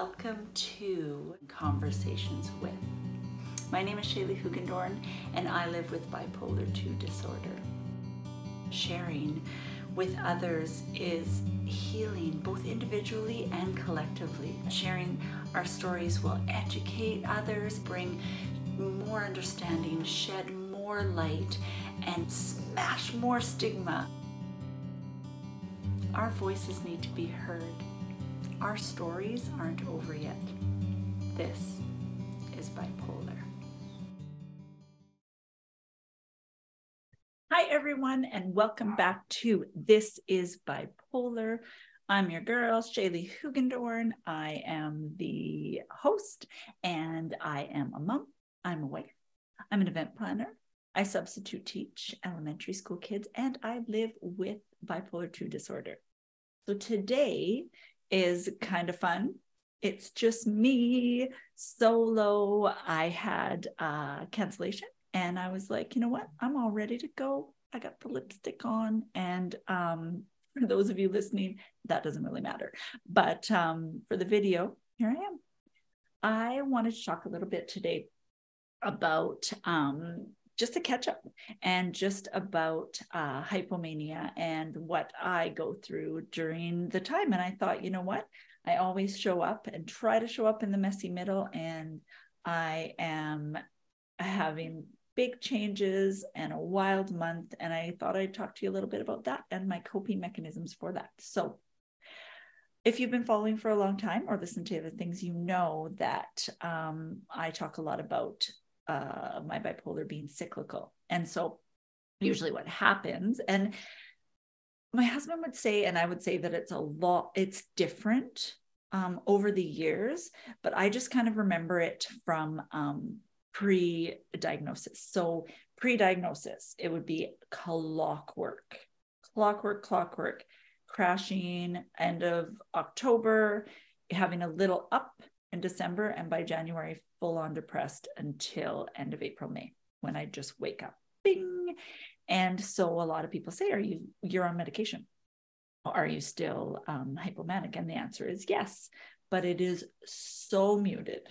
Welcome to Conversations with. My name is Shaley Hoogendoorn, and I live with bipolar 2 disorder. Sharing with others is healing, both individually and collectively. Sharing our stories will educate others, bring more understanding, shed more light, and smash more stigma. Our voices need to be heard our stories aren't over yet. This is bipolar. Hi, everyone, and welcome back to This is Bipolar. I'm your girl, Shaley Hoogendoorn. I am the host, and I am a mom. I'm a wife. I'm an event planner. I substitute teach elementary school kids, and I live with bipolar 2 disorder. So today is kind of fun. It's just me solo. I had a cancellation and I was like, you know what? I'm all ready to go. I got the lipstick on. And um, for those of you listening, that doesn't really matter. But um, for the video, here I am. I wanted to talk a little bit today about um, just a catch up and just about uh, hypomania and what I go through during the time. And I thought, you know what? I always show up and try to show up in the messy middle. And I am having big changes and a wild month. And I thought I'd talk to you a little bit about that and my coping mechanisms for that. So, if you've been following for a long time or listen to the things, you know that um, I talk a lot about uh, my bipolar being cyclical. And so, usually, what happens, and my husband would say, and I would say that it's a lot, it's different um, over the years, but I just kind of remember it from um, pre diagnosis. So, pre diagnosis, it would be clockwork, clockwork, clockwork, crashing end of October, having a little up in December, and by January, full on depressed until end of April, May, when I just wake up. Bing. And so a lot of people say, Are you you're on medication? Are you still um, hypomanic? And the answer is yes, but it is so muted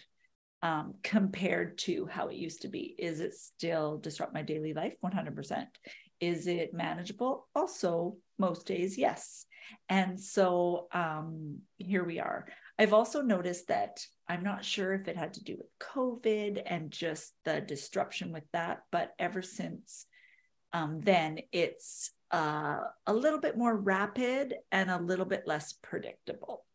um, compared to how it used to be. Is it still disrupt my daily life? 100%. Is it manageable? Also, most days, yes. And so um, here we are. I've also noticed that I'm not sure if it had to do with COVID and just the disruption with that, but ever since um, then, it's uh, a little bit more rapid and a little bit less predictable.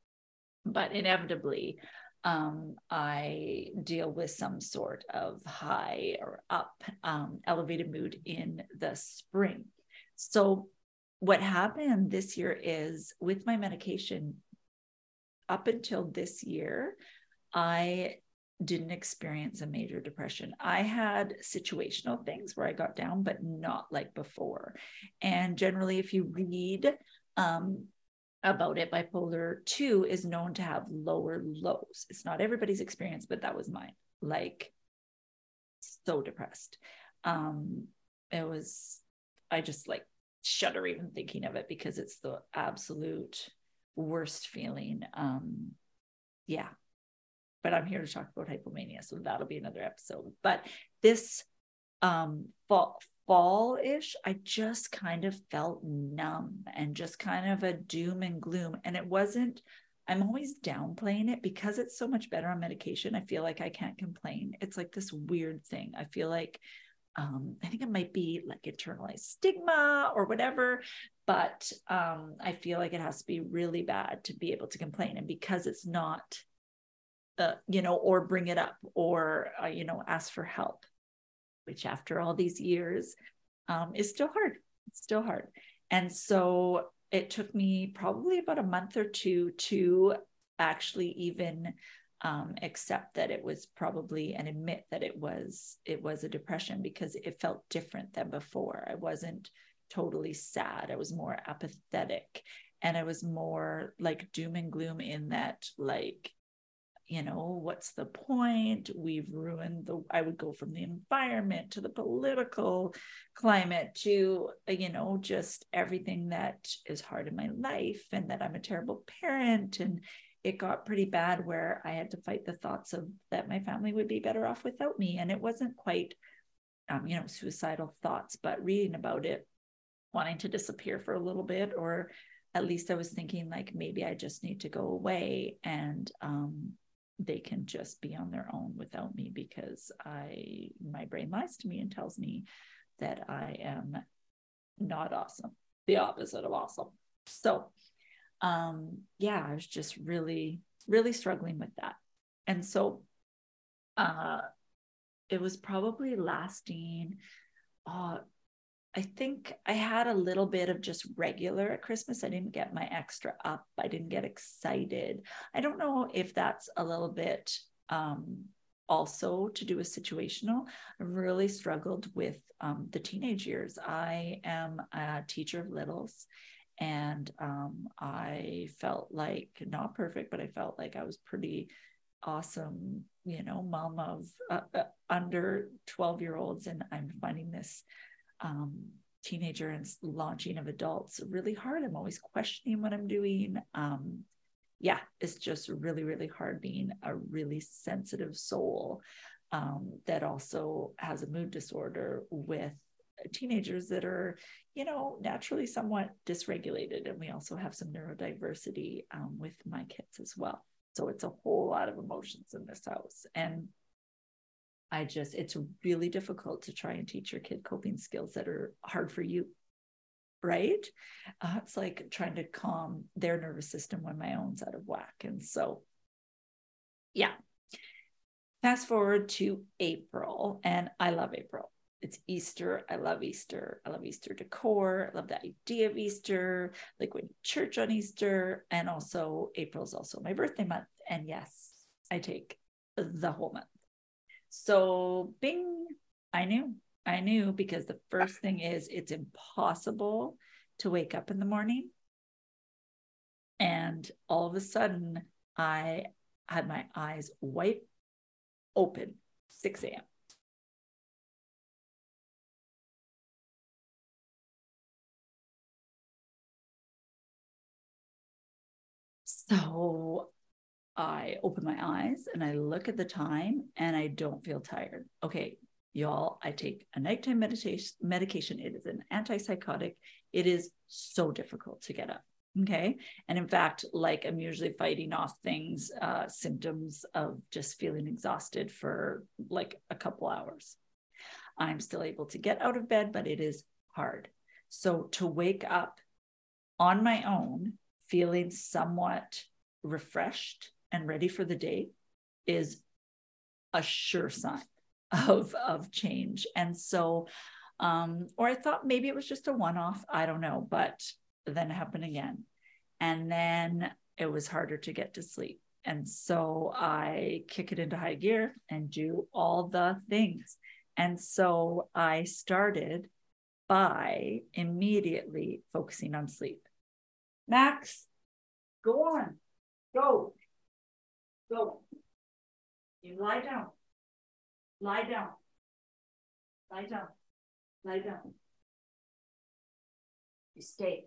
But inevitably, um, I deal with some sort of high or up um, elevated mood in the spring. So, what happened this year is with my medication, up until this year, I didn't experience a major depression. I had situational things where I got down, but not like before. And generally, if you read um, about it, bipolar 2 is known to have lower lows. It's not everybody's experience, but that was mine. Like, so depressed. Um, it was, I just like shudder even thinking of it because it's the absolute worst feeling. Um, yeah. But I'm here to talk about hypomania, so that'll be another episode. But this um, fall fall-ish, I just kind of felt numb and just kind of a doom and gloom. And it wasn't, I'm always downplaying it because it's so much better on medication. I feel like I can't complain. It's like this weird thing. I feel like um, I think it might be like internalized stigma or whatever, but um, I feel like it has to be really bad to be able to complain. And because it's not, uh, you know, or bring it up or, uh, you know, ask for help, which after all these years um, is still hard. It's still hard. And so it took me probably about a month or two to actually even um, accept that it was probably and admit that it was it was a depression because it felt different than before. I wasn't totally sad. I was more apathetic and I was more like doom and gloom in that like you know what's the point? We've ruined the i would go from the environment to the political climate to you know just everything that is hard in my life and that i'm a terrible parent. And it got pretty bad where I had to fight the thoughts of that my family would be better off without me. And it wasn't quite, um, you know, suicidal thoughts, but reading about it, wanting to disappear for a little bit, or at least I was thinking like maybe I just need to go away. And um, they can just be on their own without me because I my brain lies to me and tells me that I am not awesome, the opposite of awesome. So um yeah, I was just really, really struggling with that. And so uh it was probably lasting uh I think I had a little bit of just regular at Christmas. I didn't get my extra up. I didn't get excited. I don't know if that's a little bit um, also to do with situational. I really struggled with um, the teenage years. I am a teacher of littles, and um, I felt like not perfect, but I felt like I was pretty awesome, you know, mom of uh, uh, under 12 year olds. And I'm finding this um, teenager and launching of adults really hard. I'm always questioning what I'm doing. Um, yeah, it's just really, really hard being a really sensitive soul um, that also has a mood disorder with teenagers that are, you know, naturally somewhat dysregulated. And we also have some neurodiversity um, with my kids as well. So it's a whole lot of emotions in this house. And I just, it's really difficult to try and teach your kid coping skills that are hard for you. Right. Uh, it's like trying to calm their nervous system when my own's out of whack. And so, yeah. Fast forward to April, and I love April. It's Easter. I love Easter. I love Easter decor. I love the idea of Easter, like going to church on Easter. And also, April is also my birthday month. And yes, I take the whole month. So, bing, I knew. I knew because the first thing is it's impossible to wake up in the morning. And all of a sudden, I had my eyes wide open, 6 a.m. So I open my eyes and I look at the time and I don't feel tired. Okay, y'all, I take a nighttime meditation medication. It is an antipsychotic. It is so difficult to get up. Okay. And in fact, like I'm usually fighting off things, uh, symptoms of just feeling exhausted for like a couple hours. I'm still able to get out of bed, but it is hard. So to wake up on my own, feeling somewhat refreshed and ready for the day is a sure sign of of change. And so um or i thought maybe it was just a one off i don't know but then it happened again. And then it was harder to get to sleep. And so i kick it into high gear and do all the things. And so i started by immediately focusing on sleep. Max go on go Go. You lie down. Lie down. Lie down. Lie down. You stay.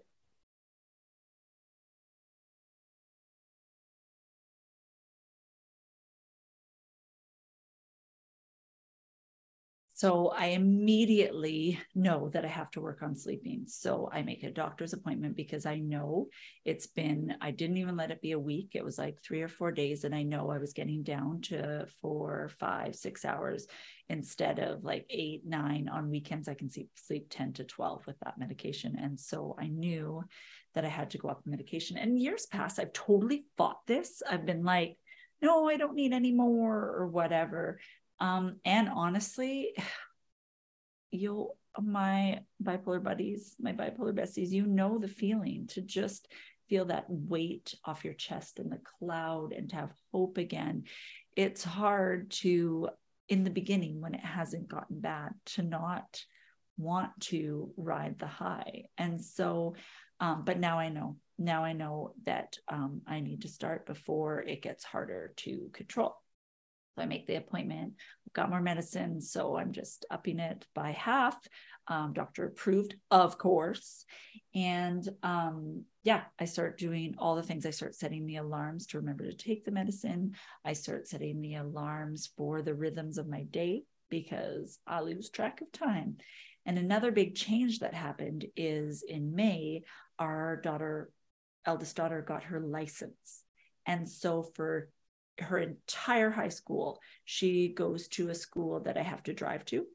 So I immediately know that I have to work on sleeping. So I make a doctor's appointment because I know it's been, I didn't even let it be a week. It was like three or four days. And I know I was getting down to four, five, six hours instead of like eight, nine on weekends. I can sleep, sleep 10 to 12 with that medication. And so I knew that I had to go up the medication. And years past, I've totally fought this. I've been like, no, I don't need any more or whatever. Um, and honestly, you'll my bipolar buddies, my bipolar besties, you know the feeling to just feel that weight off your chest and the cloud and to have hope again. It's hard to, in the beginning, when it hasn't gotten bad, to not want to ride the high. And so, um, but now I know, now I know that um, I need to start before it gets harder to control. So I make the appointment. I've got more medicine, so I'm just upping it by half. Um, doctor approved, of course. And um, yeah, I start doing all the things. I start setting the alarms to remember to take the medicine. I start setting the alarms for the rhythms of my day because I lose track of time. And another big change that happened is in May, our daughter, eldest daughter, got her license. And so for her entire high school, she goes to a school that I have to drive to.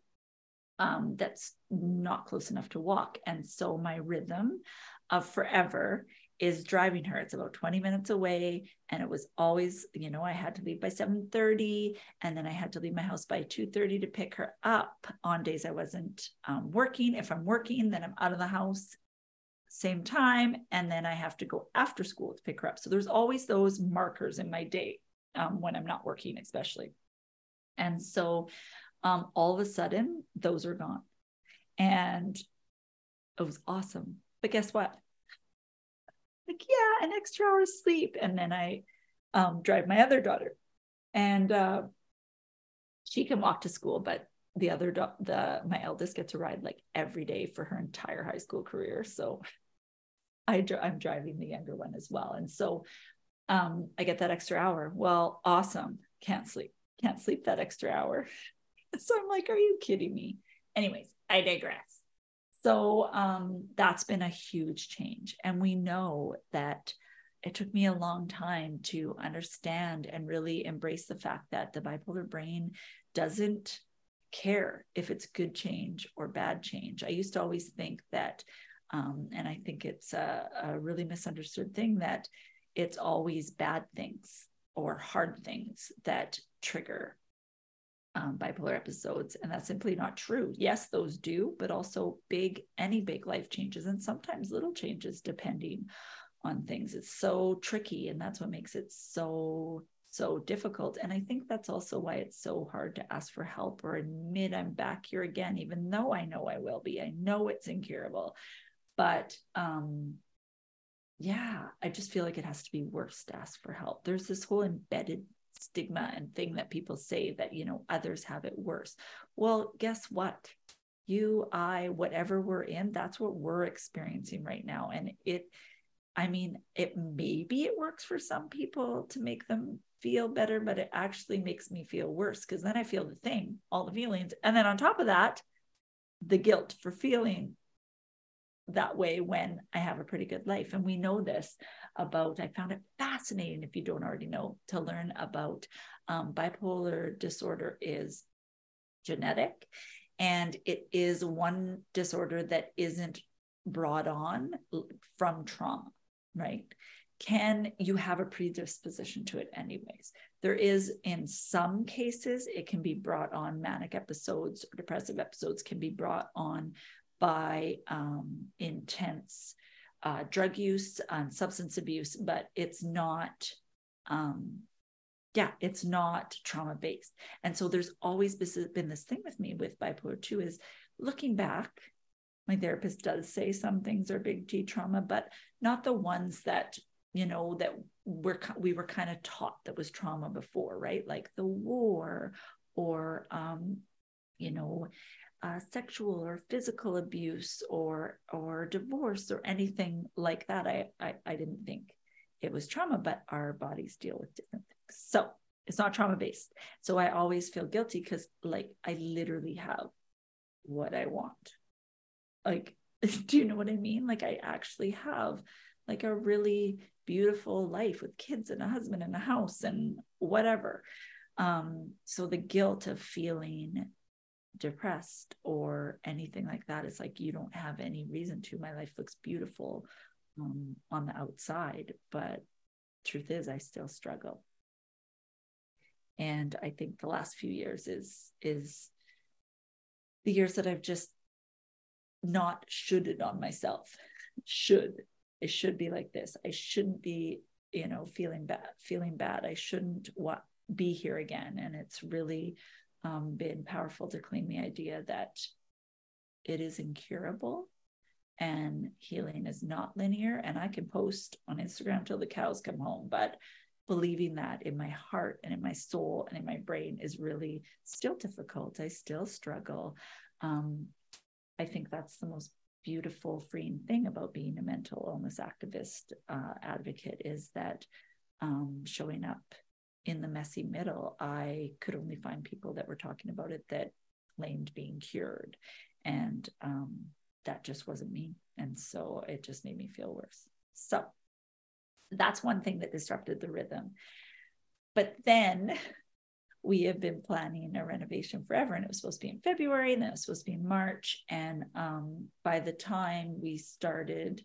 Um, that's not close enough to walk. And so my rhythm of forever is driving her. It's about 20 minutes away. And it was always, you know, I had to leave by 7:30 and then I had to leave my house by 2:30 to pick her up on days I wasn't um, working. If I'm working, then I'm out of the house same time. And then I have to go after school to pick her up. So there's always those markers in my day um, when I'm not working, especially. And so um, all of a sudden, those are gone. And it was awesome. But guess what? Like, yeah, an extra hour of sleep. And then I um, drive my other daughter. And uh, she can walk to school, but the other do- the my eldest gets to ride like every day for her entire high school career so I i'm driving the younger one as well and so um, I get that extra hour. Well, awesome. Can't sleep. Can't sleep that extra hour. so I'm like, are you kidding me? Anyways, I digress. So um, that's been a huge change. And we know that it took me a long time to understand and really embrace the fact that the bipolar brain doesn't care if it's good change or bad change. I used to always think that, um, and I think it's a, a really misunderstood thing that it's always bad things or hard things that trigger um, bipolar episodes. And that's simply not true. Yes, those do, but also big, any big life changes and sometimes little changes depending on things. It's so tricky. And that's what makes it so, so difficult. And I think that's also why it's so hard to ask for help or admit I'm back here again, even though I know I will be. I know it's incurable. But um, yeah, I just feel like it has to be worse to ask for help. There's this whole embedded stigma and thing that people say that, you know, others have it worse. Well, guess what? You, I, whatever we're in, that's what we're experiencing right now. And it, I mean, it maybe it works for some people to make them feel better, but it actually makes me feel worse because then I feel the thing, all the feelings. And then on top of that, the guilt for feeling that way when I have a pretty good life. And we know this about, I found it fascinating, if you don't already know, to learn about um, bipolar disorder is genetic and it is one disorder that isn't brought on from trauma, right? Can you have a predisposition to it, anyways? There is, in some cases, it can be brought on manic episodes or depressive episodes can be brought on by um, intense uh, drug use and substance abuse, but it's not, um, yeah, it's not trauma based. And so there's always been this thing with me with bipolar 2 is looking back, my therapist does say some things are big T trauma, but not the ones that you know that we're we were kind of taught that was trauma before right like the war or um you know uh, sexual or physical abuse or or divorce or anything like that I, I i didn't think it was trauma but our bodies deal with different things. So it's not trauma based. So i always feel guilty because like i literally have what i want. Like do you know what i mean? Like i actually have like a really beautiful life with kids and a husband and a house and whatever. Um so the guilt of feeling depressed or anything like that. It's like you don't have any reason to. My life looks beautiful um, on the outside, but truth is, I still struggle. And I think the last few years is is the years that I've just not shoulded on myself. Should it should be like this. I shouldn't be, you know, feeling bad, feeling bad. I shouldn't what be here again. And it's really um, been powerful to claim the idea that it is incurable and healing is not linear. And I can post on Instagram till the cows come home, but believing that in my heart and in my soul and in my brain is really still difficult. I still struggle. Um, I think that's the most beautiful, freeing thing about being a mental illness activist uh, advocate is that um, showing up in the messy middle, I could only find people that were talking about it that claimed being cured. And um, that just wasn't me. And so it just made me feel worse. So that's one thing that disrupted the rhythm. But then we have been planning a renovation forever, and it was supposed to be in February, and then it was supposed to be in March. And um, by the time we started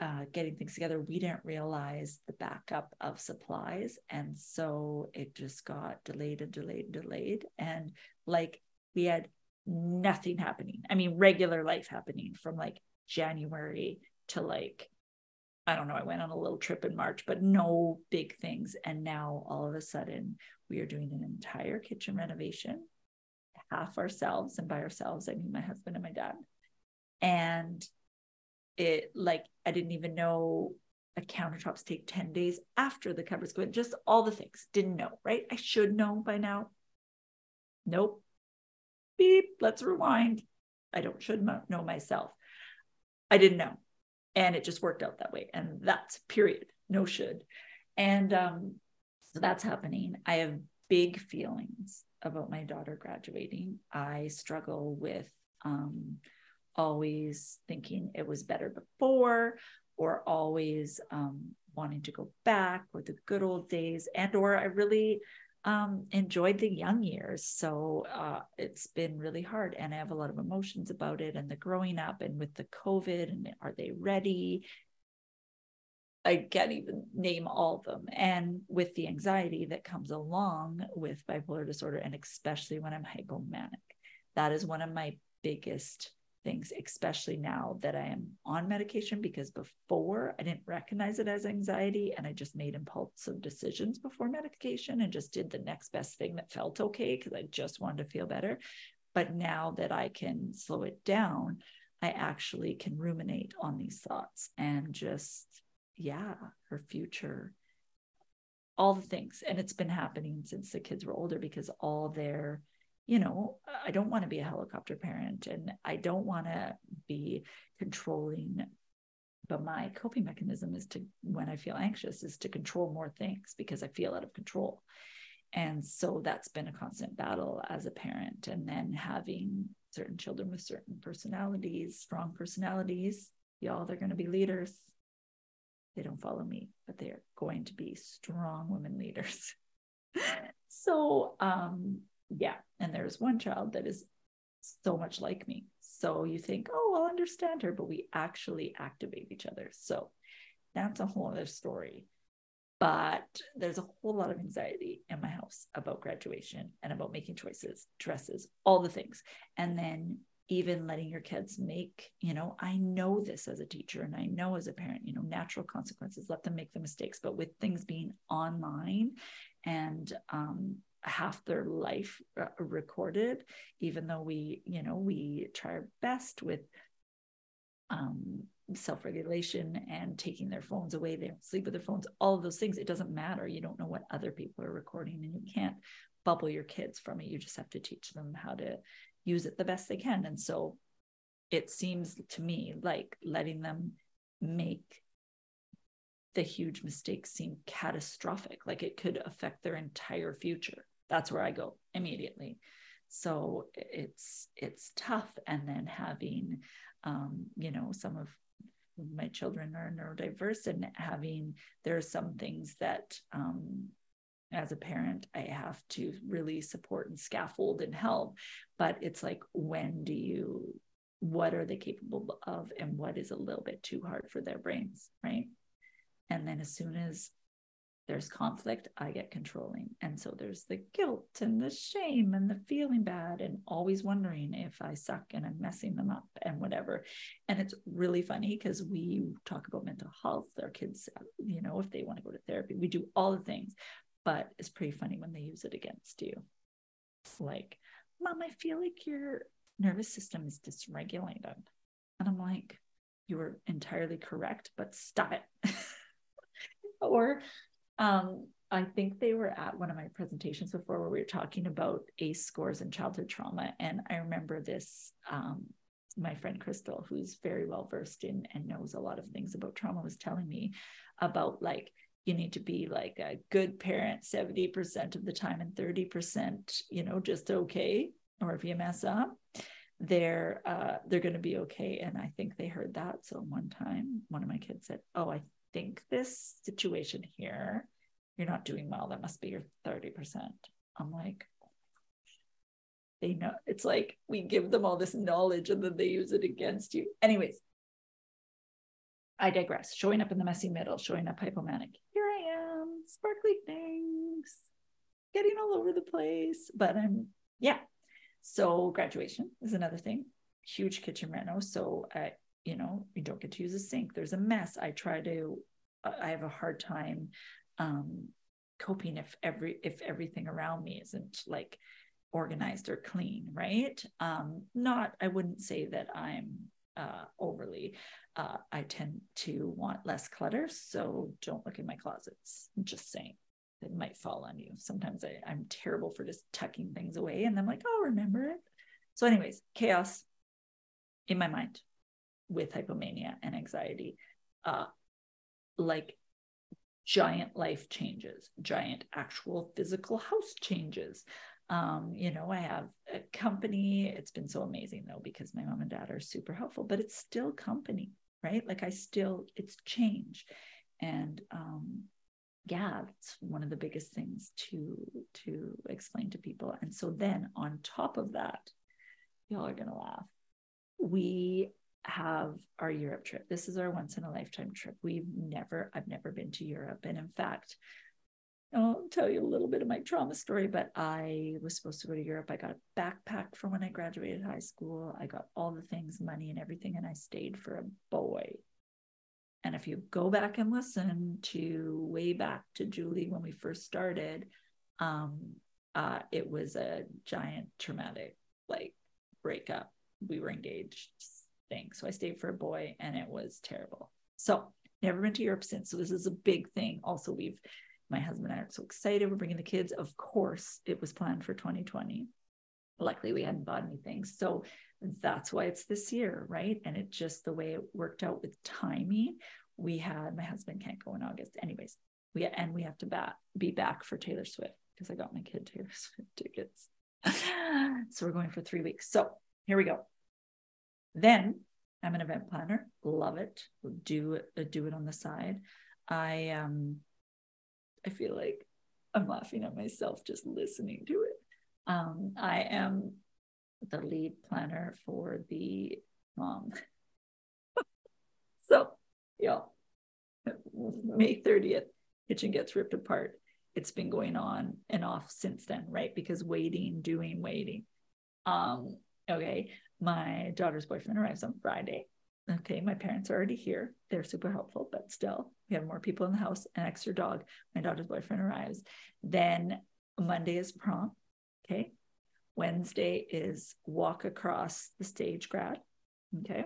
uh, getting things together, we didn't realize the backup of supplies. And so it just got delayed and delayed and delayed. And like we had nothing happening. I mean, regular life happening from like January to like I don't know, I went on a little trip in March, but no big things. And now all of a sudden, we are doing an entire kitchen renovation, half ourselves and by ourselves. I mean, my husband and my dad. And it, like, I didn't even know a countertops take 10 days after the covers go in, just all the things. Didn't know, right? I should know by now. Nope. Beep, let's rewind. I don't should know myself. I didn't know and it just worked out that way and that's period no should and um, so that's happening i have big feelings about my daughter graduating i struggle with um, always thinking it was better before or always um, wanting to go back or the good old days and or i really um, enjoyed the young years. So uh, it's been really hard. And I have a lot of emotions about it and the growing up and with the COVID and are they ready? I can't even name all of them. And with the anxiety that comes along with bipolar disorder, and especially when I'm hypomanic, that is one of my biggest things, especially now that I am on medication, because before I didn't recognize it as anxiety and I just made impulsive decisions before medication and just did the next best thing that felt okay because I just wanted to feel better. But now that I can slow it down, I actually can ruminate on these thoughts and just, yeah, her future, all the things. And it's been happening since the kids were older because all their you know, I don't want to be a helicopter parent and I don't want to be controlling. But my coping mechanism is to, when I feel anxious, is to control more things because I feel out of control. And so that's been a constant battle as a parent. And then having certain children with certain personalities, strong personalities, y'all, they're going to be leaders. They don't follow me, but they're going to be strong women leaders. so um yeah. And there's one child that is so much like me. So you think oh i'll understand her but we actually activate each other. So that's a whole other story. But there's a whole lot of anxiety in my house about graduation and about making choices dresses all the things. And then even letting your kids make you know i know this as a teacher and i know as a parent you know natural consequences let them make the mistakes but with things being online and um, half their life uh, recorded even though we you know we try our best with um, self-regulation and taking their phones away. They don't sleep with their phones all of those things. It doesn't matter. You don't know what other people are recording and you can't bubble your kids from it. You just have to teach them how to use it the best they can. And so it seems to me like letting them make the huge mistakes seem catastrophic like it could affect their entire future. That's where i go immediately. So it's it's tough. And then having um, you know some of my children are neurodiverse and having there are some things that um, as a parent i have to really support and scaffold and help. But it's like when do you what are they capable of and what is a little bit too hard for their brains right and then as soon as there's conflict, I get controlling. And so there's the guilt and the shame and the feeling bad and always wondering if I suck and I'm messing them up and whatever. And it's really funny because we talk about mental health. Our kids, you know, if they want to go to therapy, we do all the things. But it's pretty funny when they use it against you. Like, Mom, I feel like your nervous system is dysregulated. And I'm like, you were entirely correct, but stop it. or um, I think they were at one of my presentations before where we were talking about ACE scores and childhood trauma. And I remember this, um, my friend Crystal, who's very well versed in and knows a lot of things about trauma, was telling me about like, you need to be like a good parent 70% of the time and 30%, you know, just okay. Or if you mess up, they're uh, they're going to be okay. And I think they heard that. So one time, one of my kids said, "Oh, I think this situation here, you're not doing well. That must be your 30%. I'm like, they know it's like we give them all this knowledge and then they use it against you. Anyways, I digress. Showing up in the messy middle, showing up hypomanic. Here I am, sparkly things, getting all over the place. But I'm, yeah. So graduation is another thing. Huge kitchen reno. So I, you know, you don't get to use a sink. There's a mess. I try to, I have a hard time um, coping if every if everything around me isn't like organized or clean, right? Um, not, I wouldn't say that I'm uh, overly. Uh, I tend to want less clutter, so don't look in my closets. I'm just saying it might fall on you. Sometimes I, I'm terrible for just tucking things away, and I'm like, I'll remember it. So, anyways, chaos in my mind with hypomania and anxiety, uh, like giant life changes, giant actual physical house changes. Um, you know, I have a company. It's been so amazing though, because my mom and dad are super helpful, but it's still company, right? Like I still, it's change. And um, yeah, it's one of the biggest things to to explain to people. And so then on top of that, y'all are gonna laugh. We have our Europe trip. This is our once in a lifetime trip. We've never, I've never been to Europe. And in fact, I'll tell you a little bit of my trauma story, but I was supposed to go to Europe. I got a backpack for when I graduated high school. I got all the things, money and everything, and I stayed for a boy. And if you go back and listen to way back to Julie when we first started, um, uh, it was a giant traumatic like breakup. We were engaged thing. So I stayed for a boy and it was terrible. So never been to Europe since. So this is a big thing. Also, we've my husband and I are so excited. We're bringing the kids. Of course, it was planned for 2020. Luckily, we hadn't bought anything. So that's why it's this year, right? And it just the way it worked out with timing. We had my husband can't go in August. Anyways, we and we have to bat, be back for Taylor Swift because I got my kid Taylor Swift tickets. so we're going for three weeks. So here we go. Then I'm an event planner, love it. Do it, uh, do it on the side. I um I feel like I'm laughing at myself just listening to it. Um, I am the lead planner for the mom. so, y'all, May 30th, kitchen gets ripped apart. It's been going on and off since then, right? Because waiting, doing, waiting. Um, okay. My daughter's boyfriend arrives on Friday. Okay, my parents are already here. They're super helpful, but still, we have more people in the house, an extra dog. My daughter's boyfriend arrives. Then Monday is prom. Okay. Wednesday is walk across the stage grad. Okay.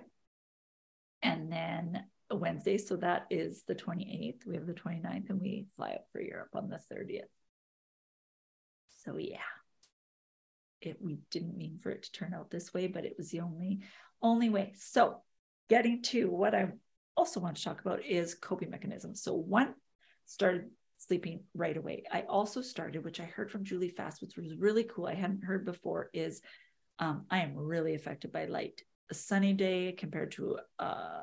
And then Wednesday, so that is the 28th. We have the 29th, and we fly up for Europe on the 30th. So, yeah it we didn't mean for it to turn out this way, but it was the only only way. So getting to what I also want to talk about is coping mechanisms. So one started sleeping right away. I also started, which I heard from Julie Fast, which was really cool. I hadn't heard before, is um, I am really affected by light. A sunny day compared to a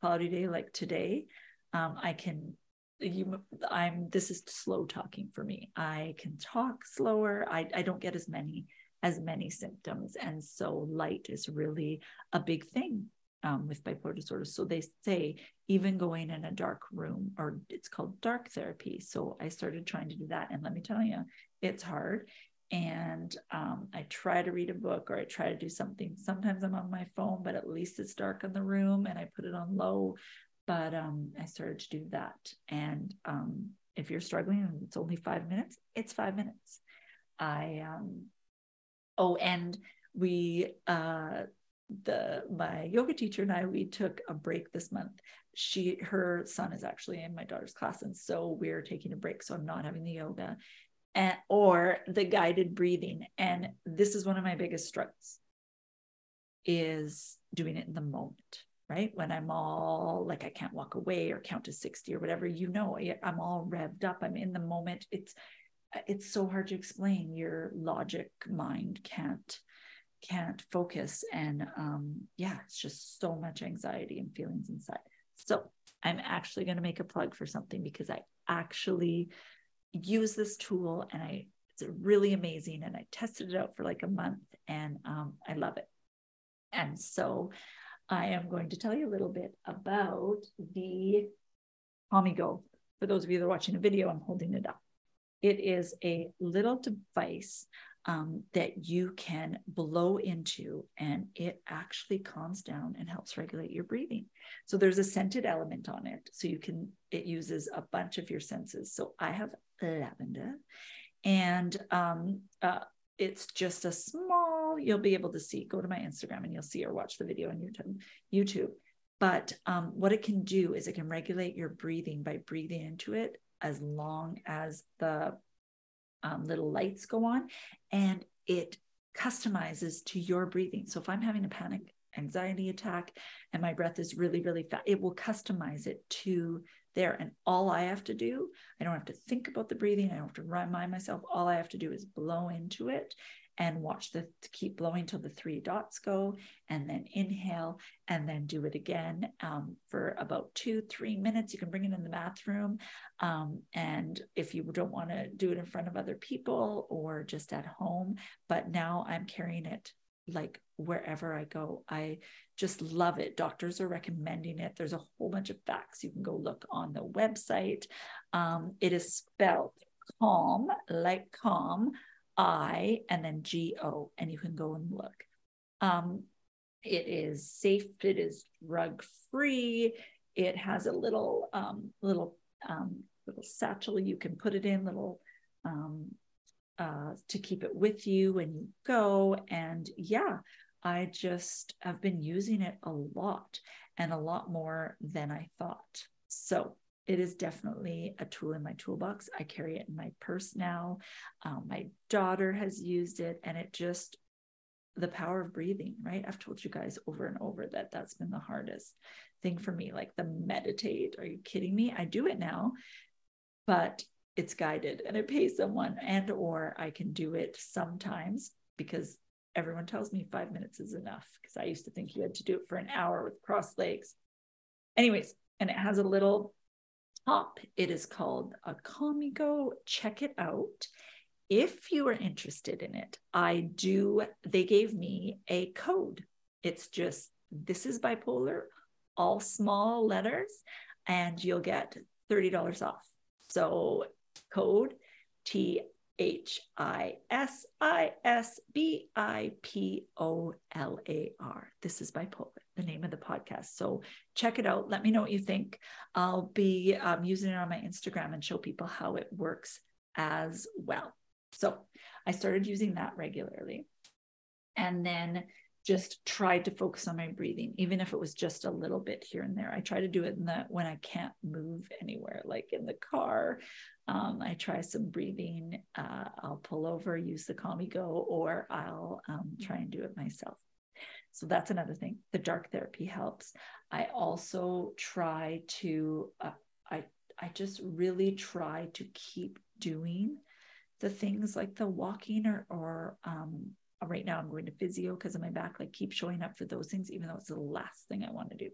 cloudy day like today, um, I can you i'm this is slow talking for me i can talk slower i, I don't get as many as many symptoms. And so light is really a big thing um, with bipolar disorder. So they say even going in a dark room, or it's called dark therapy. So I started trying to do that. And let me tell you, it's hard. And um, I try to read a book or I try to do something. Sometimes I'm on my phone, but at least it's dark in the room and I put it on low. But um, I started to do that. And um, if you're struggling and it's only five minutes, it's five minutes. I um, Oh, and we uh the my yoga teacher and I we took a break this month. She her son is actually in my daughter's class, and so we're taking a break. So I'm not having the yoga, and or the guided breathing. And this is one of my biggest struggles is doing it in the moment, right? When I'm all like I can't walk away or count to 60 or whatever, you know, I'm all revved up. I'm in the moment. It's it's so hard to explain. Your logic mind can't can't focus and um yeah it's just so much anxiety and feelings inside so i'm actually going to make a plug for something because i actually use this tool and i it's really amazing and i tested it out for like a month and um, i love it and so I am going to tell you a little bit about the CalmiGo. For those of you that are watching a video, I'm holding it up. It is a little device um, that you can blow into, and it actually calms down and helps regulate your breathing. So there's a scented element on it. So you can, it uses a bunch of your senses. So I have lavender, and um, uh, it's just a small you'll be able to see go to my instagram and you'll see or watch the video on youtube youtube but um, what it can do is it can regulate your breathing by breathing into it as long as the um, little lights go on and it customizes to your breathing so if i'm having a panic anxiety attack and my breath is really really fast it will customize it to there. And all I have to do, I don't have to think about the breathing. I don't have to remind myself. All I have to do is blow into it and watch the keep blowing till the three dots go and then inhale and then do it again um, for about two three minutes you can bring it in the bathroom um, and if you don't want to do it in front of other people or just at home but now i'm carrying it like wherever I go. I just love it. Doctors are recommending it. There's a whole bunch of facts you can go look on the website. Um, it is spelled calm, like calm, I, and then G O, and you can go and look. Um, it is safe. It is drug free. It has a little um, little um, little satchel you can put it in. Little um, uh, to keep it with you when you go. And yeah, I just have been using it a lot and a lot more than I thought. So it is definitely a tool in my toolbox. I carry it in my purse now. Um, my daughter has used it, and it just the power of breathing, right? I've told you guys over and over that that's been the hardest thing for me, like the meditate. Are you kidding me? I do it now, but it's guided and I pay someone and or I can do it sometimes because everyone tells me five minutes is enough because I used to think you had to do it for an hour with crossed legs. Anyways, and it has a little top. It is called a CalmiGo. Check it out. If you are interested in it, I do, they gave me a code. It's just, this is bipolar, all small letters, and you'll get $30 off. So code T H I S I S B I P O L A R. This is bipolar, the name of the podcast. So check it out. Let me know what you think. I'll be um, using it on my Instagram and show people how it works as well. So I started using that regularly. And then just tried to focus on my breathing, even if it was just a little bit here and there. I try to do it in the when I can't move anywhere, like in the car. Um, I try some breathing. Uh, I'll pull over, use the CalmiGo, or I'll um, try and do it myself. So that's another thing. The dark therapy helps. I also try to. Uh, I I just really try to keep doing the things like the walking or or um, right now I'm going to physio because of my back, like keep showing up for those things, even though it's the last thing I want to do.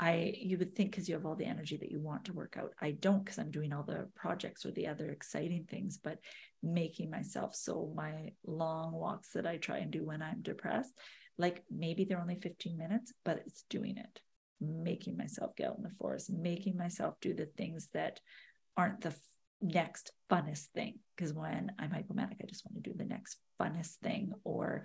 I you would think because you have all the energy that you want to work out. I don't because I'm doing all the projects or the other exciting things, but making myself so my long walks that I try and do when I'm depressed, like maybe they're only 15 minutes, but it's doing it, making myself get out in the forest, making myself do the things that aren't the next funnest thing. Because when i'm hypomanic i just want to do the next funnest thing or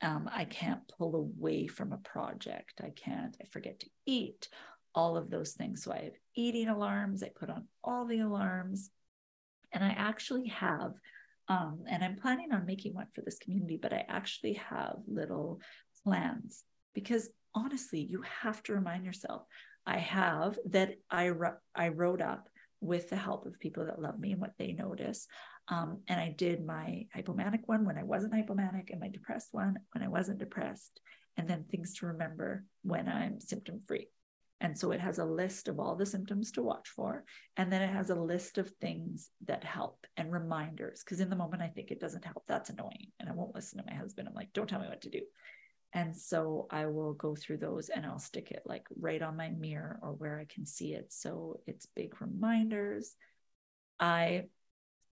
um, i can't pull away from a project. I can't i forget to eat all of those things. So i have eating alarms i put on all the alarms and i actually have um, and i'm planning on making one for this community but i actually have little plans because honestly, you have to remind yourself. I have that I I wrote up with the help of people that love me and what they notice. Um, and I did my hypomanic one when I wasn't hypomanic and my depressed one when I wasn't depressed, and then things to remember when I'm symptom free. And so it has a list of all the symptoms to watch for. And then it has a list of things that help and reminders. Because in the moment, I think it doesn't help. That's annoying. And I won't listen to my husband. I'm like, don't tell me what to do. And so I will go through those and I'll stick it like right on my mirror or where I can see it. So it's big reminders. I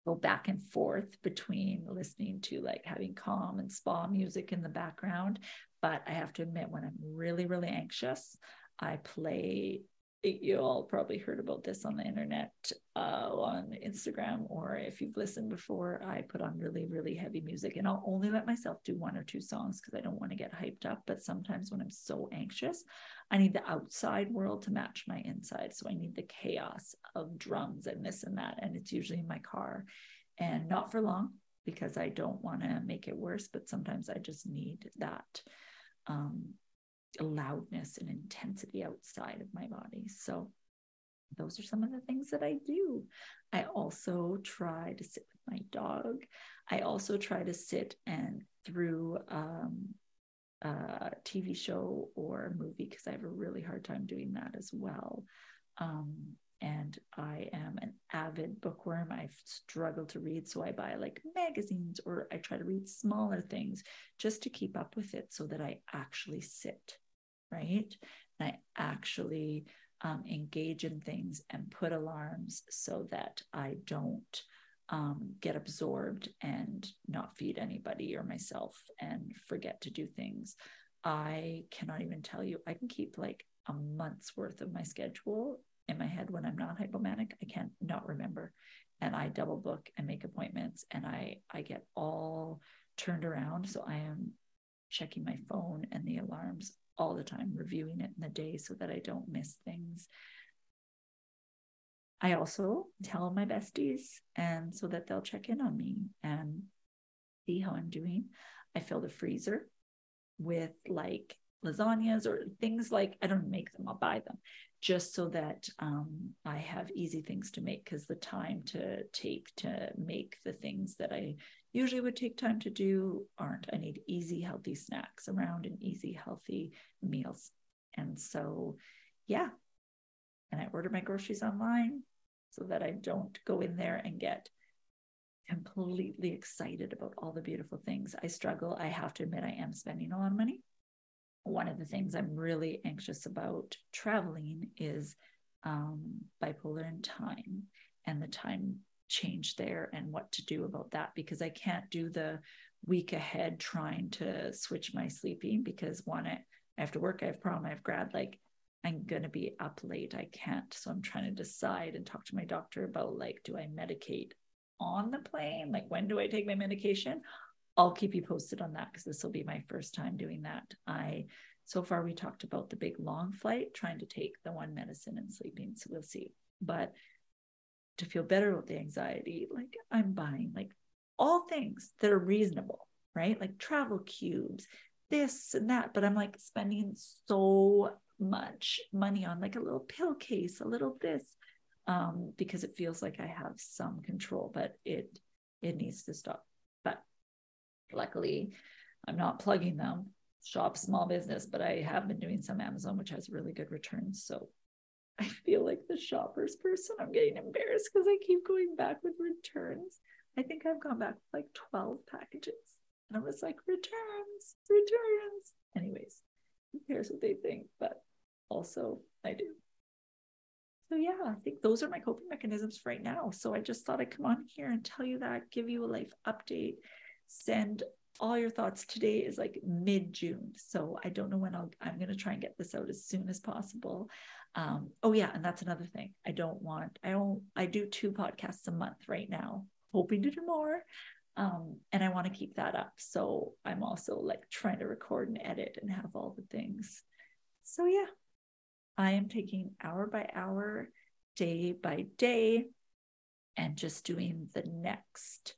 go back and forth between listening to like having calm and spa music in the background. But I have to admit, when I'm really, really anxious, I play you all probably heard about this on the internet uh, on Instagram, or if you've listened before, I put on really, really heavy music and I'll only let myself do one or two songs because I don't want to get hyped up. But sometimes when I'm so anxious, I need the outside world to match my inside. So I need the chaos of drums and this and that. And it's usually in my car and not for long because I don't want to make it worse. But sometimes I just need that. Um, loudness and intensity outside of my body. So those are some of the things that I do. I also try to sit with my dog. I also try to sit and through um, a TV show or a movie because I have a really hard time doing that as well. Um, and I am an avid bookworm. I've struggled to read, so I buy like magazines or I try to read smaller things just to keep up with it so that I actually sit, right? And I actually um, engage in things and put alarms so that I don't um, get absorbed and not feed anybody or myself and forget to do things. I cannot even tell you, I can keep like a month's worth of my schedule in my head when I'm not hypomanic. I can't not remember. And I double book and make appointments and I I get all turned around. So I am checking my phone and the alarms all the time, reviewing it in the day so that I don't miss things. I also tell my besties and so that they'll check in on me and see how I'm doing. I fill the freezer with like lasagnas or things like I don't make them, I'll buy them just so that um, I have easy things to make because the time to take to make the things that I usually would take time to do aren't. I need easy, healthy snacks around and easy, healthy meals. And so, yeah. And I order my groceries online so that I don't go in there and get completely excited about all the beautiful things. I struggle. I have to admit, I am spending a lot of money one of the things I'm really anxious about traveling is um, bipolar in time and the time change there and what to do about that because I can't do the week ahead trying to switch my sleeping because one, I have to work, I have prom, I have grad, like I'm going to be up late. I can't. So I'm trying to decide and talk to my doctor about like, do I medicate on the plane? Like, when do I take my medication? I'll keep you posted on that because this will be my first time doing that. I so far we talked about the big long flight, trying to take the one medicine and sleeping. So we'll see. But to feel better with the anxiety, like I'm buying like all things that are reasonable, right? Like travel cubes, this and that. But I'm like spending so much money on like a little pill case, a little this, um, because it feels like I have some control, but it it needs to stop. Luckily i'm not plugging them. Shop small business but i have been doing some amazon which has really good returns. So i feel like the shoppers person. I'm getting embarrassed because i keep going back with returns. I think i've gone back with like 12 packages. And i was like returns returns. Anyways who cares what they think? But also i do. So yeah, I think those are my coping mechanisms right now. So I just thought I'd come on here and tell you that, give you a life update, send all your thoughts. Today is like mid June. So I don't know when I'll, I'm going to try and get this out as soon as possible. Um, oh yeah. And that's another thing. I don't want, I don't, I do two podcasts a month right now, hoping to do more. Um, and I want to keep that up. So I'm also like trying to record and edit and have all the things. So yeah, I am taking hour by hour, day by day, and just doing the next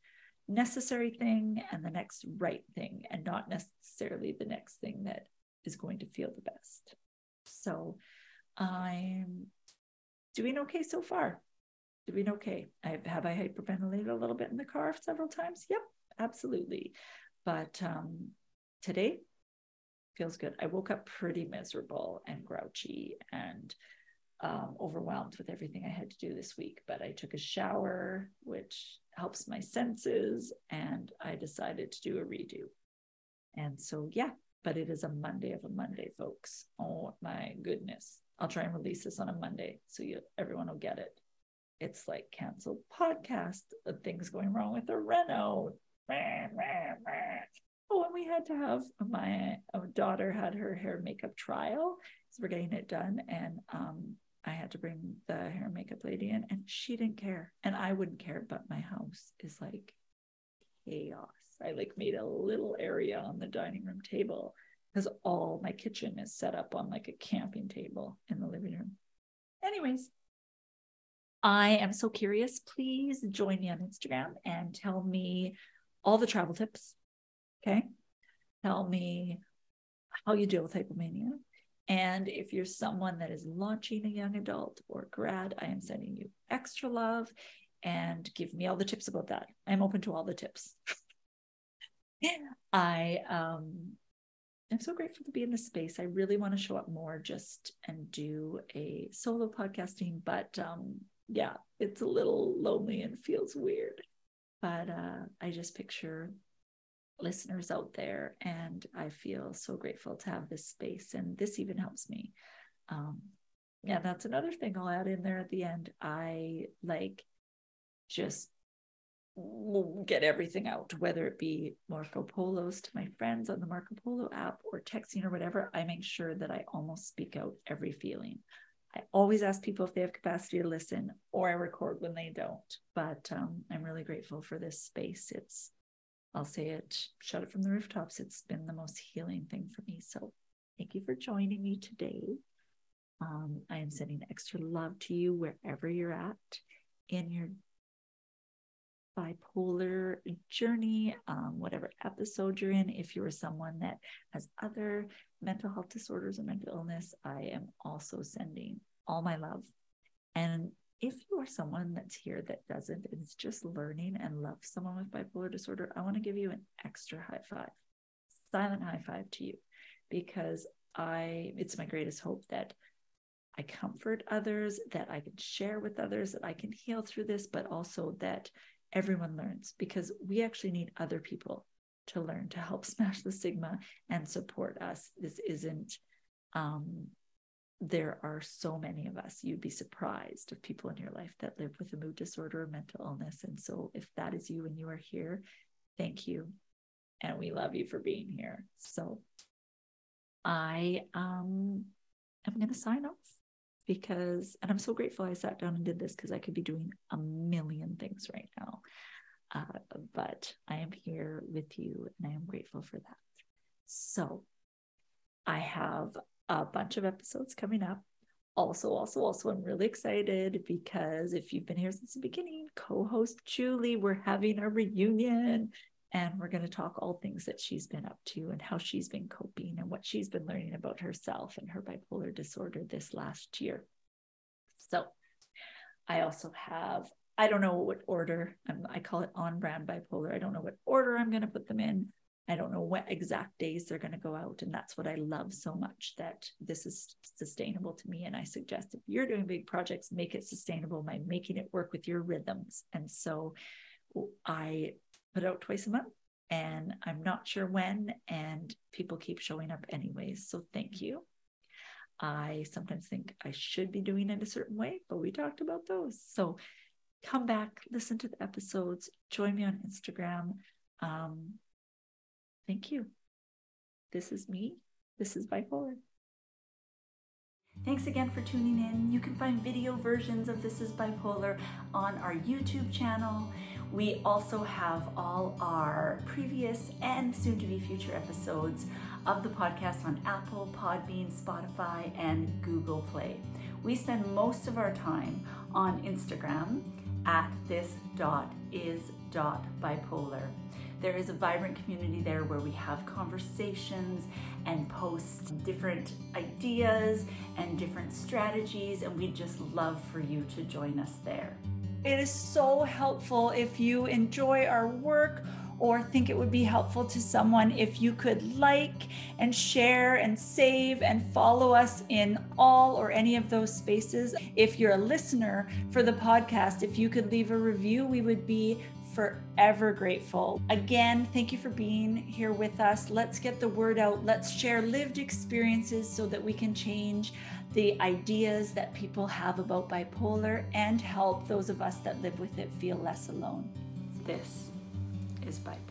necessary thing and the next right thing and not necessarily the next thing that is going to feel the best. So I'm doing okay so far. Doing okay. I have I hyperventilated a little bit in the car several times. Yep, absolutely. But um, today feels good. I woke up pretty miserable and grouchy and um, overwhelmed with everything I had to do this week. But I took a shower, which helps my senses, and I decided to do a redo. And so, yeah, but it is a Monday of a Monday, folks. Oh my goodness. I'll try and release this on a Monday so you everyone will get it. It's like canceled podcast, things going wrong with the reno. Oh, and we had to have my daughter had her hair makeup trial. So we're getting it done. And um, I had to bring the hair and makeup lady in, and she didn't care. And I wouldn't care, but my house is like chaos. I like made a little area on the dining room table because all my kitchen is set up on like a camping table in the living room. Anyways, I am so curious. Please join me on Instagram and tell me all the travel tips. Okay. Tell me how you deal with hypomania. And if you're someone that is launching a young adult or grad, I am sending you extra love and give me all the tips about that. I'm open to all the tips. I um I'm so grateful to be in this space. I really want to show up more just and do a solo podcasting, but um yeah, it's a little lonely and feels weird. But uh I just picture listeners out there and I feel so grateful to have this space and this even helps me. Um yeah, that's another thing I'll add in there at the end. I like just get everything out, whether it be Marco Polos to my friends on the Marco Polo app or texting or whatever. I make sure that I almost speak out every feeling. I always ask people if they have capacity to listen, or I record when they don't. But um, I'm really grateful for this space. It's, I'll say it, shut it from the rooftops. It's been the most healing thing for me. So thank you for joining me today. Um, I am sending extra love to you wherever you're at in your bipolar journey, um, whatever episode you're in. If you're someone that has other mental health disorders or mental illness, I am also sending all my love. And if you are someone that's here that doesn't and is just learning and loves someone with bipolar disorder, I want to give you an extra high five, silent high five to you, because I it's my greatest hope that I comfort others, that I can share with others, that I can heal through this, but also that everyone learns because we actually need other people to learn to help smash the stigma and support us. This isn't, um, there are so many of us. You'd be surprised of people in your life that live with a mood disorder or mental illness. And so, if that is you and you are here, thank you. And we love you for being here. So, I um, am going to sign off because, and I'm so grateful I sat down and did this because I could be doing a million things right now. Uh, but I am here with you and I am grateful for that. So I have a bunch of episodes coming up. Also, also, also, I'm really excited because if you've been here since the beginning, co host Julie, we're having a reunion and we're going to talk all things that she's been up to and how she's been coping and what she's been learning about herself and her bipolar disorder this last year. So, I also have, I don't know what order, I'm, I call it on brand bipolar. I don't know what order I'm going to put them in. I don't know what exact days they're going to go out. And that's what I love so much that this is sustainable to me. And I suggest if you're doing big projects, make it sustainable by making it work with your rhythms. And so I put out twice a month and I'm not sure when, and people keep showing up anyways. So thank you. I sometimes think I should be doing it a certain way, but we talked about those. So come back, listen to the episodes, join me on Instagram. Um, thank you. This is me. This is Bipolar. Thanks again for tuning in. You can find video versions of This is Bipolar on our YouTube channel. We also have all our previous and soon to be future episodes of the podcast on Apple, Podbean, Spotify, and Google Play. We spend most of our time on Instagram at this There is a vibrant community there where we have conversations and post different ideas and different strategies, and we'd just love for you to join us there. It is so helpful if you enjoy our work or think it would be helpful to someone if you could like and share and save and follow us in all or any of those spaces. If you're a listener for the podcast, if you could leave a review, we would be forever grateful. Again, thank you for being here with us. Let's get the word out. Let's share lived experiences so that we can change the ideas that people have about bipolar and help those of us that live with it feel less alone. This is bipolar.